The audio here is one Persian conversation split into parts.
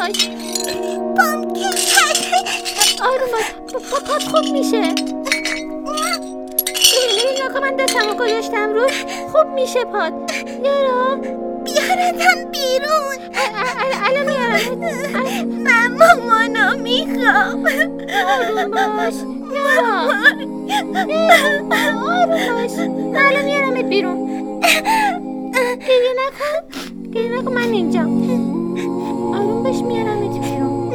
باش. پام که آروم باش. پا پات خوب میشه. ببین نکن من دستمو گذاشتم روش. خوب میشه پات یارا بیارتم بیرون. الان میارم. من مامانو می‌خوام. آروم باش. یارا، آروم باش. الان میارمت بیرون. گریه نکن. گریه نکن. من اینجا آروم باش میارمت بیرون.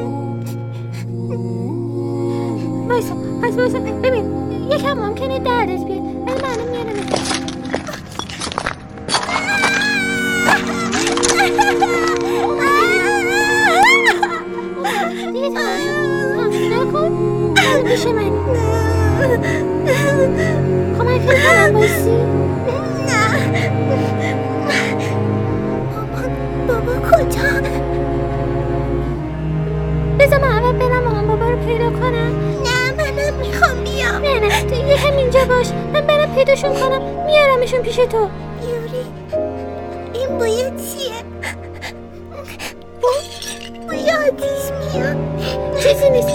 وایسا وایسا وایسا. ببین یکم ممکنه دردت بیاد. ولی من الان میارمت بیرون. نکن. پیش من. کمک کنم بایستی. نه نه تو یکم اینجا باش من برم پیداشون کنم. میارمشون پیش تو. یوری این بوی چیه؟ بوی آتیش میاد. چیزی نیست.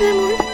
یارا همینجا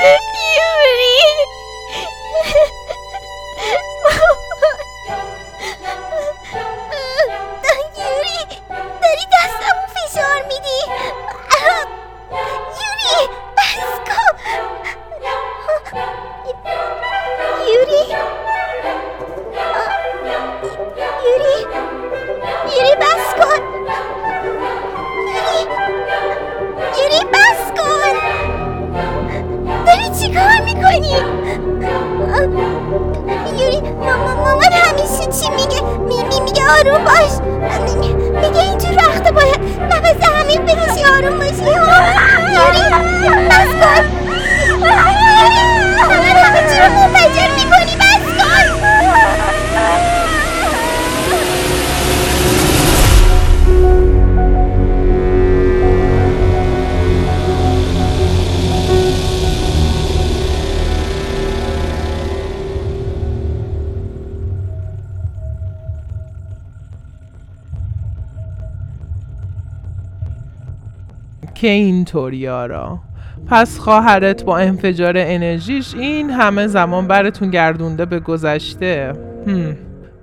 یوری. داری دستمو فشار میدی. Arubas! که اینطور یارا پس خواهرت با انفجار انرژیش این همه زمان براتون گردونده به گذشته. هم.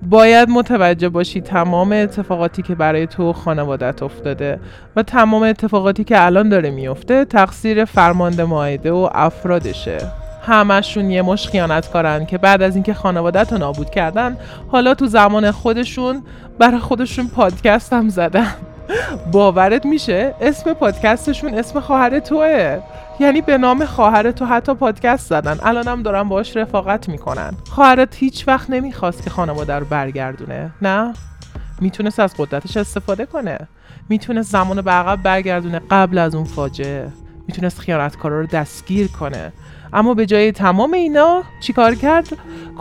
باید متوجه باشی تمام اتفاقاتی که برای تو و خانوادت افتاده و تمام اتفاقاتی که الان داره میفته تقصیر فرمانده معایده و افرادشه. همشون یه مش خیانتکارن که بعد از اینکه خانوادت رو نابود کردن حالا تو زمان خودشون برای خودشون پادکست هم زدن. باورت میشه؟ اسم پادکستشون اسم خواهر توه. یعنی به نام خواهر تو حتی پادکست زدن. الانم دارن باش رفاقت می‌کنن. خواهرت هیچ وقت نمی‌خواست که خانواده رو برگردونه. نه؟ می‌تونست از قدرتش استفاده کنه. می‌تونست زمان به عقب برگردونه قبل از اون فاجعه. می‌تونست خیانتکارا رو دستگیر کنه. اما به جای تمام اینا چیکار کرد؟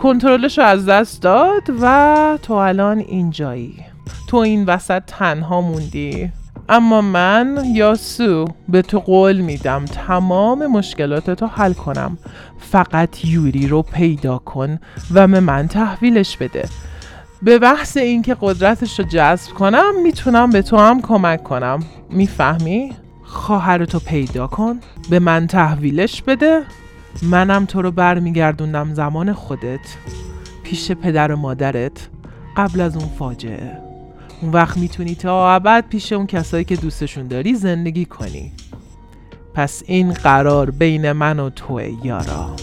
کنترلش رو از دست داد و تو الان اینجایی. تو این وسط تنها موندی. اما من یاسو به تو قول میدم تمام مشکلاتتو حل کنم. فقط یوری رو پیدا کن و به من تحویلش بده. به بحث اینکه قدرتش رو جذب کنم می‌تونم به تو هم کمک کنم. می‌فهمی؟ خواهرتو پیدا کن به من تحویلش بده. منم تو رو برمیگردوندم زمان خودت پیش پدر و مادرت قبل از اون فاجعه. اون وقت می‌تونی تا ابد پیش اون کسایی که دوستشون داری زندگی کنی. پس این قرار بین من و توه یارا.